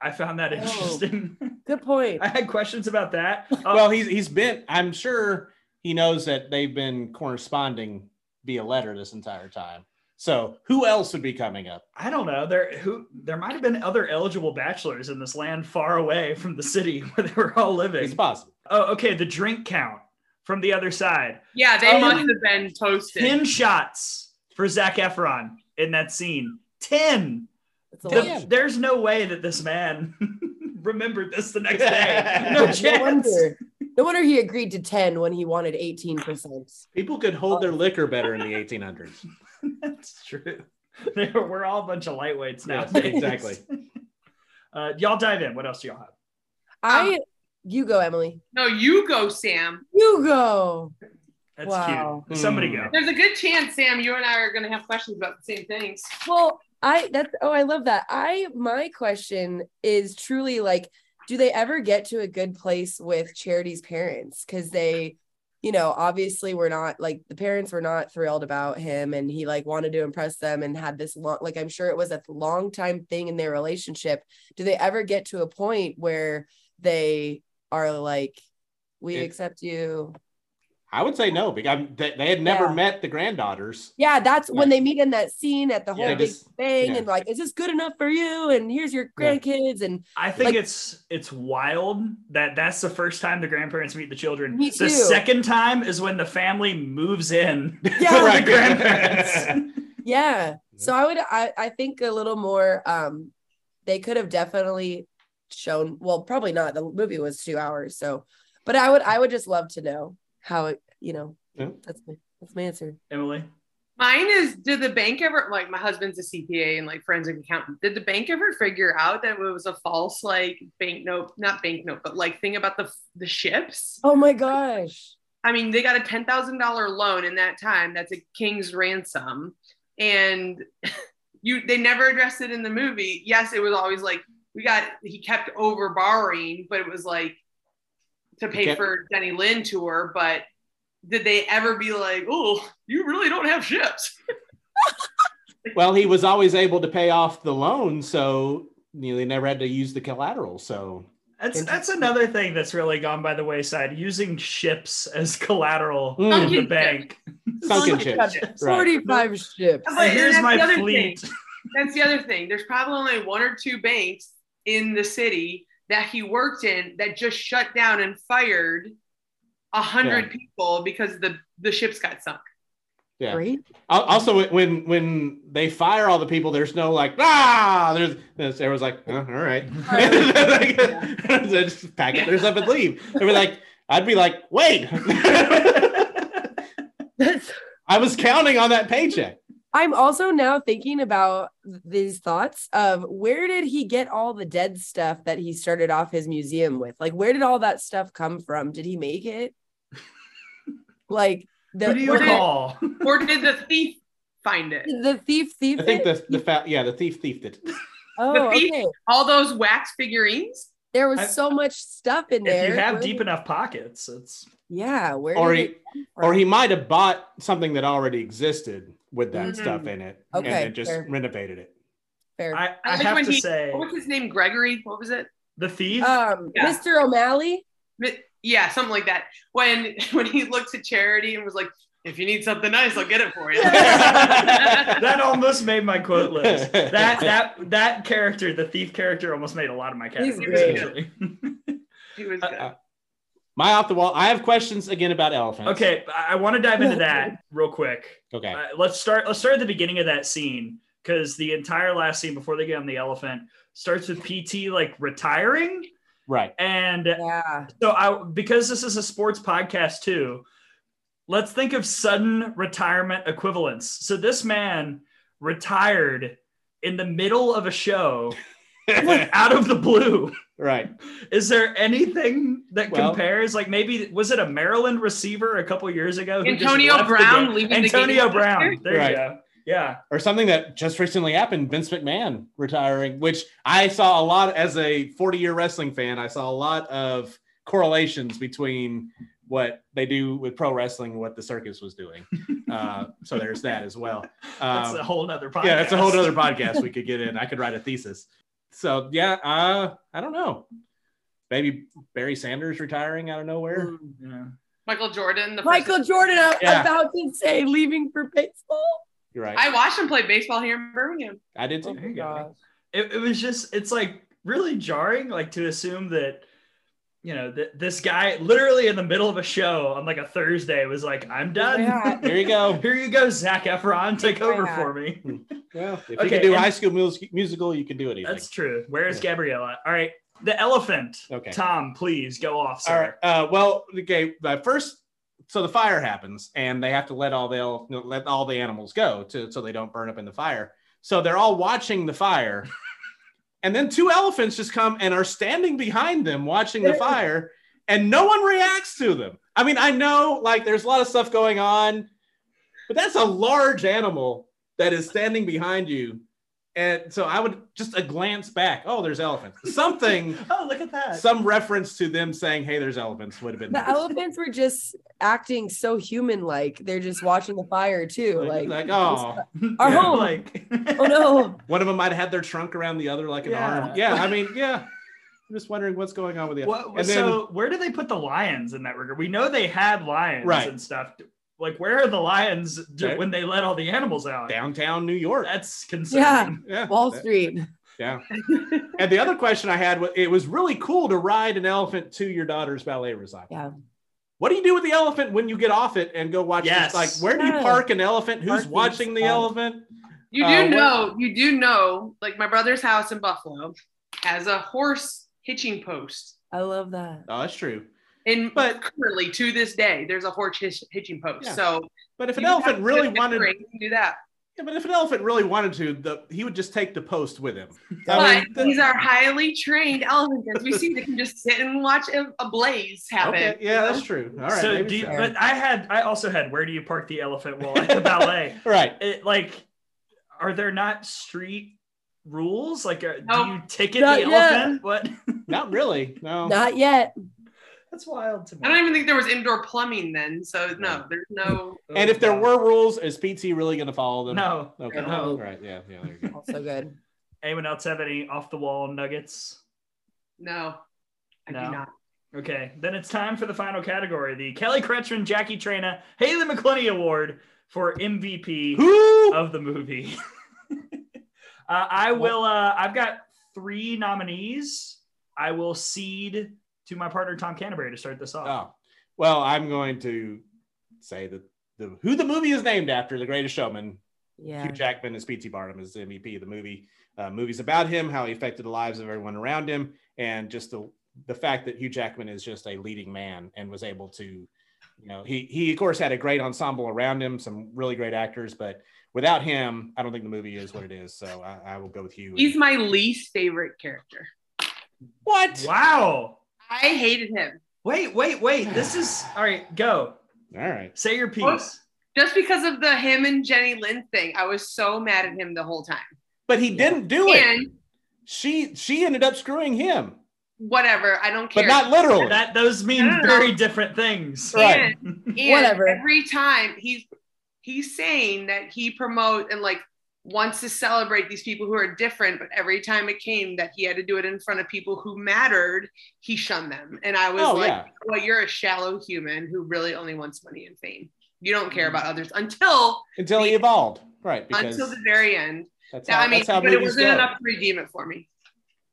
I found that Oh. interesting. Good point. I had questions about that. Uh, well, he's he's been. I'm sure he knows that they've been corresponding via letter this entire time. So who else would be coming up? I don't know. There who there might have been other eligible bachelors in this land far away from the city where they were all living. It's possible. Oh, okay. The drink count from the other side. Yeah, they Oh. must have been toasted. 10 shots for Zac Efron in that scene. 10. The- there's no way that this man remembered this the next day. No No No wonder. No wonder he agreed to 10 when he wanted 18%. People could hold their liquor better in the 1800s. That's true. They were- We're all a bunch of lightweights now. Yeah, exactly. Uh, y'all dive in. What else do y'all have? I you go, Emily. no, you go, Sam. You go. That's Wow. cute. Somebody Hmm. go. There's a good chance, Sam, you and I are going to have questions about the same things. Well, I that's oh, I love that. I my question is truly like, do they ever get to a good place with Charity's parents? Because they, you know, obviously were not like the parents were not thrilled about him, and he like wanted to impress them and had this long, like I'm sure it was a long time thing in their relationship. Do they ever get to a point where they are like, we It- accept you? I would say no because I'm- they, they had never Yeah. met the granddaughters. Yeah, that's when they meet in that scene at the whole Yeah, big just- thing, yeah. and like, is this good enough for you? And here's your Yeah. grandkids, and I think Like- it's it's wild that that's the first time the grandparents meet the children. Me too. The second time is when the family moves in Yeah. to the Right. grandparents. yeah. So I would, I, I think a little more. Um, they could have definitely shown. Well, probably not. The movie was two hours, so. But I would, I would just love to know how it. You know, Yeah. that's my that's my answer. Emily, Mine is did the bank ever like my husband's a CPA and like forensic accountant. Did the bank ever figure out that it was a false like banknote, not banknote, but like thing about the the ships? Oh my gosh. I mean, they got a ten thousand dollar loan in that time. That's a king's ransom, and you they never addressed it in the movie. Yes, it was always like we got he kept over borrowing, but it was like to pay kept- for Jenny Lind tour. But did they ever be like, oh, you really don't have ships? Well, he was always able to pay off the loan, so you know they never had to use the collateral. So that's that's another thing that's really gone by the wayside. Using ships as collateral Mm. in the bank. sunken Sunken ships. Forty-five ships. But- here's my the other fleet. That's the other thing. There's probably only one or two banks in the city that he worked in that just shut down and fired a hundred Yeah. people because the the ships got sunk. Yeah. Great. Also, when when they fire all the people, there's no like ah. There's, there's everyone's like, oh, all right, they just pack up their stuff and leave. They'd be like, I'd be like, wait, That's I was counting on that paycheck. I'm also now thinking about these thoughts of where did he get all the dead stuff that he started off his museum with? Like, where did all that stuff come from? Did he make it? Like the Who do you Or did- call? Or did the thief find it? the thief thief. I think it? the the fa- yeah the thief thiefed it. oh thief- okay. All those wax figurines? There was I- so much stuff in If there. you have Where deep did- enough pockets, it's Yeah, where or did he it or he might have bought something that already existed with that Mhm. stuff in it Okay, and then just fair. renovated it. Fair. I, I like have to he- say, What was his name? Gregory. What was it? the thief. um, Yeah. Mr. O'Malley. Yeah, something like that. When when he looks at Charity and was like, "If you need something nice, I'll get it for you." that almost made my quote list. That that that character, the thief character, almost made a lot of my He's categories. great. Actually. he was Uh, good. uh, My off the wall. I have questions again about elephants. okay, I, I want to dive into that real quick. Okay. Uh, let's start. Let's start at the beginning of that scene because the entire last scene before they get on the elephant starts with PT like retiring, Right. and Yeah. so I because this is a sports podcast too. Let's think of sudden retirement equivalents. So this man retired in the middle of a show out of the blue. right. Is there anything that Well- compares? Like maybe was it a Maryland receiver a couple years ago? who Antonio left Brown game? leaving the Antonio game Brown. after? There Right. you go. Yeah. Or something that just recently happened, Vince McMahon retiring, which I saw a lot as a 40 year wrestling fan. I saw a lot of correlations between what they do with pro wrestling and what the circus was doing. Uh, so there's that as well. That's Um, a whole nother podcast. yeah, that's a whole other podcast we could get in. I could write a thesis. So yeah, uh, I don't know. Maybe Barry Sanders retiring out of nowhere. Mm. Yeah. Michael Jordan. The first- Michael Jordan, I Yeah. about to say leaving for baseball. You're right. I watched him play baseball here in Birmingham. I did too. There you. Gosh. it, it was just it's like really jarring like to assume that you know that this guy literally in the middle of a show on like a thursday was like i'm done Yeah. There you go. here you go zac efron take Yeah. over for me Well, if you can do High School Mus- Musical, you can do anything. that's true where's Yeah. gabriella all right the elephant Okay. tom please go off sir. All right. Uh, well, okay. Uh, first, so the fire happens, and they have to let all the el- let all the animals go to so they don't burn up in the fire. So they're all watching the fire, and then two elephants just come and are standing behind them watching the fire, and no one reacts to them. I mean, I know like there's a lot of stuff going on, but that's a large animal that is standing behind you. And so I would just a glance back. Oh, there's elephants. Something oh look at that some reference to them saying, "Hey, there's elephants," would have been The nice. elephants were just acting so human like. They're just watching the fire too. like, Like, like, oh, Our Yeah, home. like oh no. one of them might have had their trunk around the other like an Yeah. arm. Yeah, I mean, yeah. I'm just wondering what's going on with the. what, and then, so where do they put the lions in that regard we know they had lions Right. and stuff like where are the lions d- Okay. when they let all the animals out downtown New York. that's concerning Yeah, Wall that- Street. Yeah. and the other question I had was, it was really cool to ride an elephant to your daughter's ballet recital. Yeah. What do you do with the elephant when you get off it and go watch? Yes. This? Like, where do you Yeah. park an elephant? Who's Parking watching the spot. elephant? You do Uh, what- know, you do know, like my brother's house in Buffalo has a horse hitching post. I love that. Oh, that's true. And But- but currently to this day, there's a horse hitch, hitching post. Yeah. So But if an elephant really wanted, to do that. yeah, but if an elephant really wanted to, the he would just take the post with him. But I mean, the- these are highly trained elephants. As we see, they can just sit and watch a, a blaze happen. Okay, yeah, that's true. All right, so maybe do you, so. but I had I also had where do you park the elephant while at the ballet? right. It like are there not street rules? Like uh, Nope. do you ticket Not the yet. elephant? What? Not really. No. Not yet. That's wild to me. I don't even think there was indoor plumbing then. So no, there's no. and if there Oh, were rules, is PT really going to follow them? no. Okay. No. Right. Yeah. Yeah. There you go. Also good. Anyone else have any off the wall nuggets? No, I No. do not. Okay, then it's time for the final category: the Kelly Kretschman, Jackie Traina, Haley McCleney Award for MVP Who? of the movie. uh, I will. Uh, I've got three nominees. I will cede to my partner Tom Canterbury to start this off. Oh, well, I'm going to say that the who the movie is named after, The Greatest Showman, Yeah. Hugh Jackman as P.T. Barnum is the MVP of the movie. Uh, movie's about him, how he affected the lives of everyone around him, and just the the fact that Hugh Jackman is just a leading man and was able to, you know, he he of course had a great ensemble around him, some really great actors, but without him, I don't think the movie is what it is. So I, I will go with Hugh. He's my least favorite character. what? Wow! I hated him Wait, wait, wait! This is all right. Go All right. say your piece. What? just because of the him and Jenny Lind thing. I was so mad at him the whole time. But he didn't do it. She she ended up screwing him. whatever. I don't care. but not literally. That those mean very different things. Right. And, and Whatever. Every time he's he's saying that he promote and like wants to celebrate these people who are different, but every time it came that he had to do it in front of people who mattered, he shunned them. And I was Oh, like, yeah. well, you're a shallow human who really only wants money and fame. You don't care mm-hmm. about others until until he evolved, right? Because until the very end. that's how, I mean, that's how but it wasn't go. enough to redeem it for me.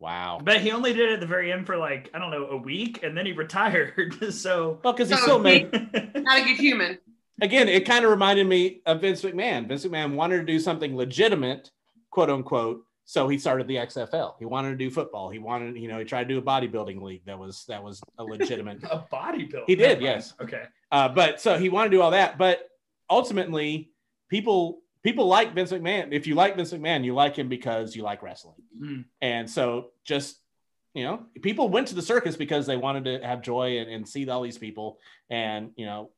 Wow. But he only did it at the very end for like I don't know a week, and then he retired. so Well, because he So still he- made Not a good human. Again, it kind of reminded me of Vince McMahon. Vince McMahon wanted to do something legitimate, quote unquote. So he started the XFL. He wanted to do football. He wanted, you know, he tried to do a bodybuilding league that was that was a legitimate. a bodybuilder. He did, yes. Okay. uh, but so he wanted to do all that. But ultimately, people people like Vince McMahon. If you like Vince McMahon, you like him because you like wrestling. Mm. And so just you know, people went to the circus because they wanted to have joy and, and see all these people. And you know,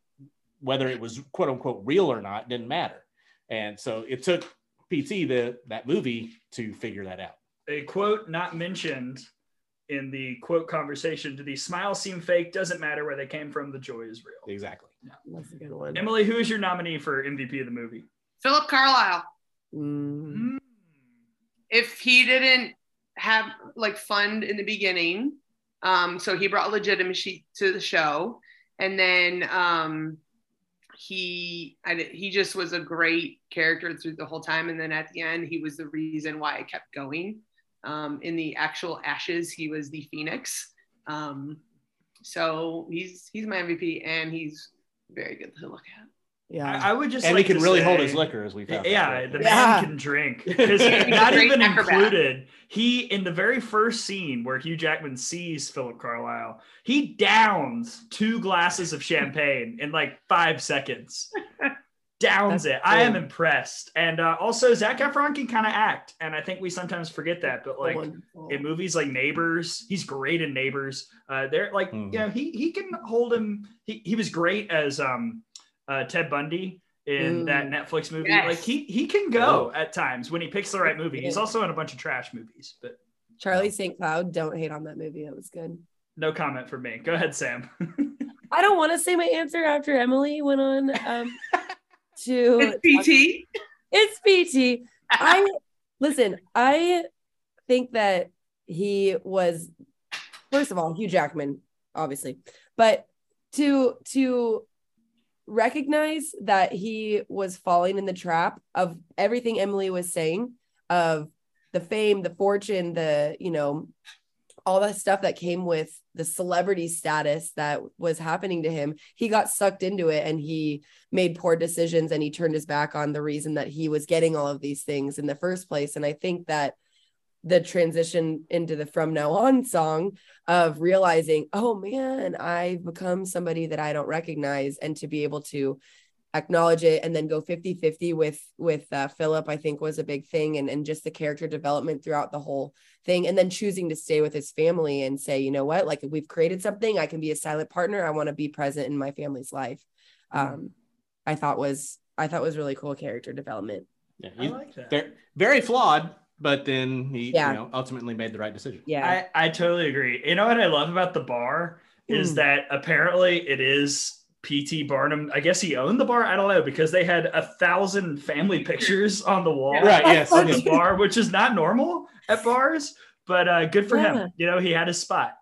whether it was quote unquote real or not didn't matter. And so it took PT the that movie to figure that out. A quote not mentioned in the quote conversation: "Do these smiles seem fake? Doesn't matter where they came from. The joy is real." Exactly. That's a good one. Emily, who is your nominee for MVP of the movie? Philip Carlyle. Mm. Mm. if he didn't have like fund in the beginning um so he brought legitimacy to the show and then um he I, he just was a great character through the whole time. And then at the end he was the reason why i kept going. Um in the actual ashes he was the phoenix. Um so he's he's my mvp and he's very good to look at Yeah. I, I would just And like he can to really hold his liquor, as we found. out Yeah, later. the Yeah. man can drink. 'Cause not even acrobat. included. He in the very first scene where Hugh Jackman sees Philip Carlyle, he downs two glasses of champagne in like five seconds. Downs That's it. I am impressed. And uh, also, Zac Efron can kind of act, and I think we sometimes forget that. But like Wonderful. in movies like Neighbors, he's great in Neighbors. Uh, they're like, Mhm. you know, he he can hold him. He he was great as um uh, Ted Bundy in Mm. that Netflix movie. Yes. Like he he can go at times when he picks the right movie. He's also in a bunch of trash movies, but Charlie St. Cloud, don't hate on that movie. That was good. no comment for me. Go ahead, Sam. I don't want to say my answer after Emily went on um, to it's pt it's PT. I listen, I think that he was first of all Hugh Jackman, obviously, but to to recognize that he was falling in the trap of everything Emily was saying of the fame, the fortune, the you know all that stuff that came with the celebrity status that was happening to him. He got sucked into it and he made poor decisions and he turned his back on the reason that he was getting all of these things in the first place. And I think that the transition into the from now on song of realizing, oh man, I've become somebody that I don't recognize, and to be able to acknowledge it and then go 50 50 with with uh, Philip, I think was a big thing. And, and just the character development throughout the whole thing. And then choosing to stay with his family and say, you know what, like if we've created something, I can be a silent partner. I want to be present in my family's life. Um, I thought was I thought was really cool character development. Yeah, I like that. very, very flawed, but then he Yeah. you know ultimately made the right decision. Yeah. I, I totally agree. You know what I love about the bar is Hmm. that apparently it is PT Barnum. I guess he owned the bar. I don't know because they had a thousand family pictures on the wall Right, yes, of yes. the bar, which is not normal at bars. But uh, good for Yeah. him. You know, he had his spot.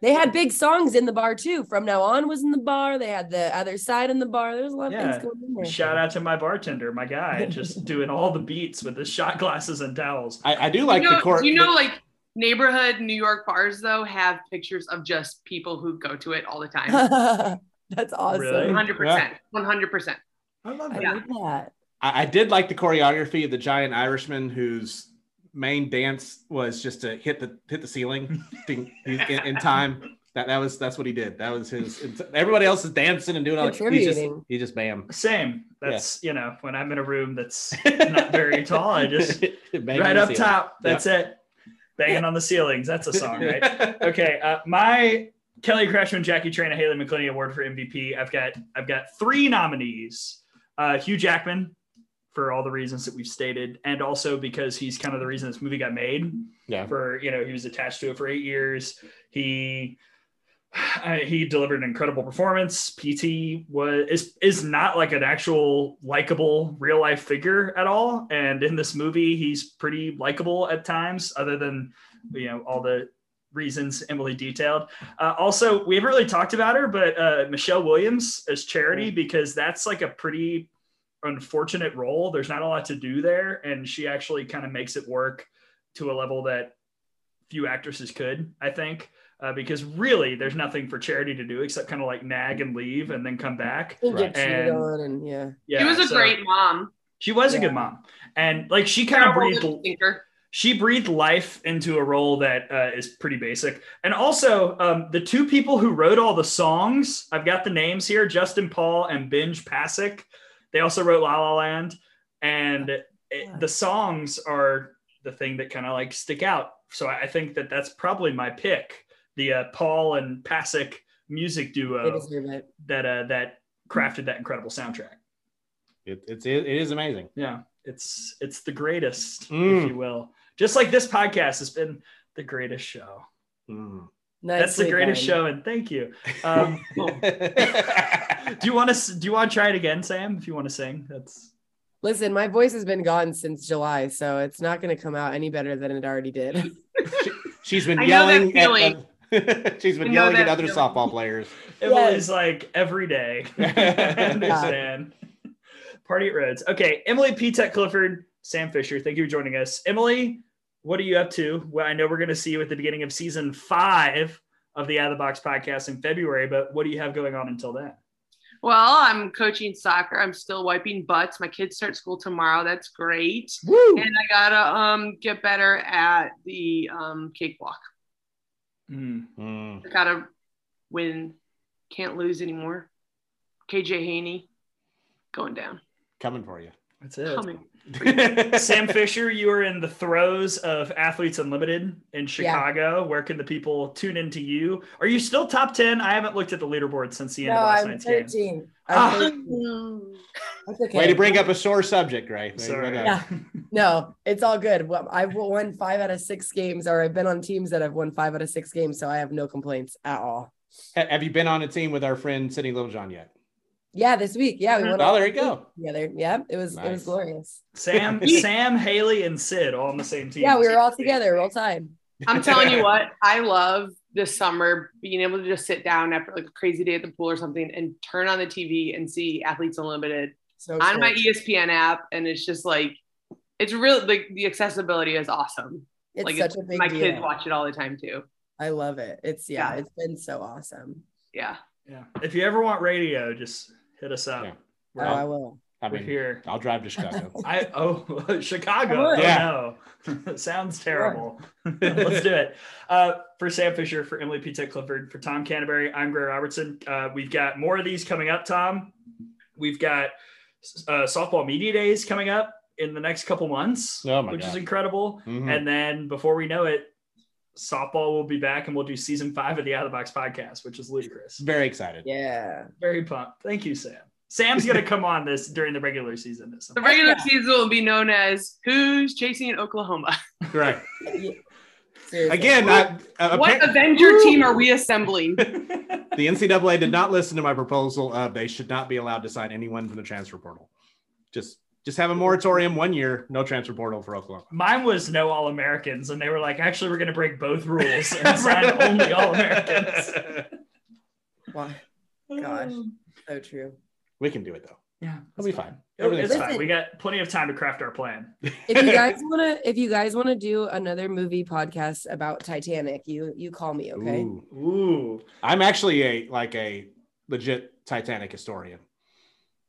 They had big songs in the bar too. From now on was in the bar. They had the other side in the bar. There's a lot of Yeah. things going on there. Shout out to my bartender, my guy, just doing all the beats with his shot glasses and towels. I, I do like you know, the court. you know, like neighborhood New York bars though have pictures of just people who go to it all the time. That's awesome. Really? One hundred percent, one hundred percent. I love that. like that. I, I did like the choreography of the giant Irishman whose main dance was just to hit the hit the ceiling in, in, in time. That that was that's what he did. That was his. Everybody else is dancing and doing all. He's just he just bam. Same. That's you know when I'm in a room that's not very tall, I just Bang right up ceiling. top. That's it. Banging on the ceilings. That's a song, right? okay. Uh, my Kelly Kretschman, Jackie Traina, Haley McCleney Award for MVP. I've got I've got three nominees. Uh, Hugh Jackman for all the reasons that we've stated, and also because he's kind of the reason this movie got made. Yeah. For you know, he was attached to it for eight years. He uh, he delivered an incredible performance. PT was is is not like an actual likable real life figure at all, and in this movie, he's pretty likable at times. Other than you know all the reasons Emily detailed. Uh, also, we haven't really talked about her, but uh, Michelle Williams as Charity because that's like a pretty unfortunate role. There's not a lot to do there, and she actually kind of makes it work to a level that few actresses could, I think. Uh, because really, there's nothing for Charity to do except kind of like nag and leave and then come back. And get cheated And- on and yeah. Yeah, she was a so great mom. She was a good mom, and like she kind of breathed thinker. she breathed life into a role that uh, is pretty basic. And also, um, the two people who wrote all the songs, I've got the names here Justin Paul and Benj Pasek. They also wrote La La Land. And it, the songs are the thing that kind of like stick out. So I I think that that's probably my pick the uh, Paul and Pasek music duo that, uh, that crafted that incredible soundtrack. It, it's it is amazing. Yeah, it's it's the greatest, Mm. if you will. Just like this podcast has been the greatest show. Mm. That's the greatest done. show, and thank you. Um, do you want to do you want to try it again, Sam? If you want to sing, that's Listen, my voice has been gone since July, so it's not going to come out any better than it already did. She's been I know that yelling. feeling. At, she's been I know yelling at other feeling. softball players. Emily's like every day. I understand. Party at Rhodes. Okay, Emily P. Tech Clifford, Sam Fisher. Thank you for joining us, Emily. What are you up to? Well, I know we're going to see you at the beginning of season five of the Out of the Box podcast in February, but what do you have going on until then? Well, I'm coaching soccer. I'm still wiping butts. My kids start school tomorrow. That's great. Woo! And I gotta um get better at the um cakewalk. Mm. Mm. I gotta win. Can't lose anymore. KJ Haney going down. Coming for you. That's it. Coming. Sam Fisher, you are in the throes of Athletes Unlimited in Chicago. Where can the people tune into you? Are you still top 10? I haven't looked at the leaderboard since the end no, of last I'm night's game. 13. Ah. I'm 13. That's okay. Way to bring up a sore subject, right? Sorry. Yeah. No, it's all good. Well, I've won five out of six games, or I've been on teams that have won five out of six games, so I have no complaints at all. Have you been on a team with our friend Sydney Littlejohn yet? Yeah, this week. Yeah, we mm-hmm. won. Oh, there you three go. Together. Yeah, it was it was glorious. Sam, Sam, Haley, and Sid all on the same team. Yeah, we were all together, roll time. I'm telling you what, I love this summer being able to just sit down after like a crazy day at the pool or something and turn on the TV and see Athletes Unlimited So on my. ESPN app. And it's just like, it's really like the accessibility is awesome. it's like such a big my deal. kids watch it all the time too. I love it. It's yeah, Yeah. it's been so awesome. Yeah. Yeah. If you ever want radio, just hit us up. Yeah. We're, Oh, I will. I we're here. I'll drive to Chicago. I oh Chicago. Come on. Oh, no. Sounds terrible. Let's do it. Uh, for Sam Fisher, for Emily P. Tech Clifford, for Tom Canterbury, I'm Gray Robertson. Uh, we've got more of these coming up, Tom. We've got uh, softball media days coming up in the next couple months, Oh, my which is God. incredible. Mhm. And then before we know it, softball will be back and we'll do season five of the Out of the Box podcast, which is ludicrous. Very excited. Yeah. Very pumped. Thank you, Sam. Sam's going to come on this during the regular season. at some The regular Yeah. season will be known as Who's Chasing in Oklahoma? Right. Seriously. Again, I, uh, What appar- Avenger team are we assembling? the NCAA did not listen to my proposal of they should not be allowed to sign anyone from the transfer portal. Just just have a moratorium one year, no transfer portal for Oklahoma. Mine was no All Americans, and they were like, actually, we're going to break both rules and sign only All Americans. Why? Gosh. So true. We can do it though. Yeah, It'll be fine. It'll- Everything's It's fine. fine. We got plenty of time to craft our plan. If you guys wanna if you guys wanna do another movie podcast about Titanic, you you call me, okay? Ooh. Ooh, I'm actually a like a legit Titanic historian.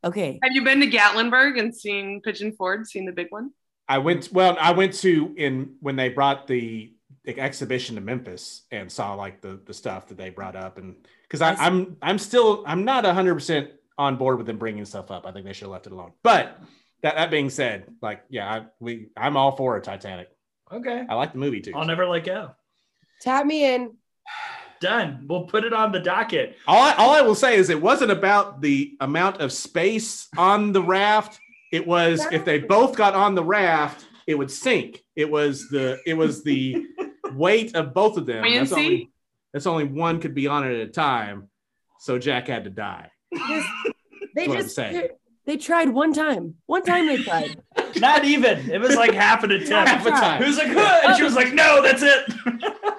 Okay. Have you been to Gatlinburg and seen Pigeon Forge, seen the big one? I went well. I went to in when they brought the, the exhibition to Memphis and saw like the the stuff that they brought up, and because I see. I'm I'm still I'm not hundred percent on board with them bringing stuff up. I think they should have left it alone. But that that being said, like yeah, I, we I'm all for a Titanic. okay. I like the movie too. I'll never let go. Tap me in. Done. We'll put it on the docket. All I, all I will say is it wasn't about the amount of space on the raft. It was if they both got on the raft, it would sink. It was the it was the weight of both of them. That's only, that's only one could be on it at a time. So Jack had to die. Just- they just they tried one time. One time they tried. Not even. It was like half an attempt. Half a time. Who's like, good? And she was like, no, that's it.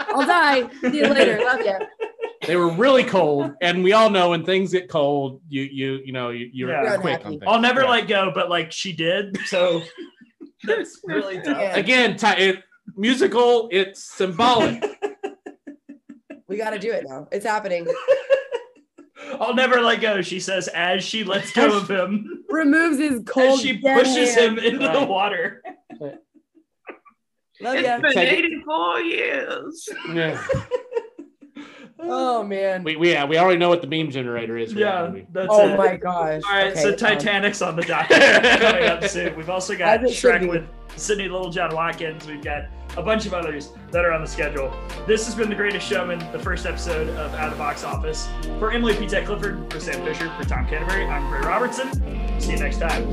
I'll die. See you later. Love you. They were really cold, and we all know when things get cold, you you you know you, you're Yeah. quick on things. I'll never Yeah. let go, but like she did. So that's really tough. Yeah. again. Ti it, musical. It's symbolic. We got to do it now. It's happening. I'll never let go, she says as she lets go of him. Removes his cold. As she dead pushes hand. him into the Right. water. Love It's ya. been 84 years. yeah. Oh man. We, we yeah we already know what the meme generator is. For that Yeah, that's Oh it. my gosh. All right, Okay, so um, Titanic's on the docket coming up soon. We've also got As Shrek be. with Sydney Littlejohn Watkins. We've got a bunch of others that are on the schedule. This has been The Greatest Showman, the first episode of Out of the Box Office. For Emily P. Tech Clifford, for Sam Fisher, for Tom Canterbury, I'm Gray Robertson. See you next time.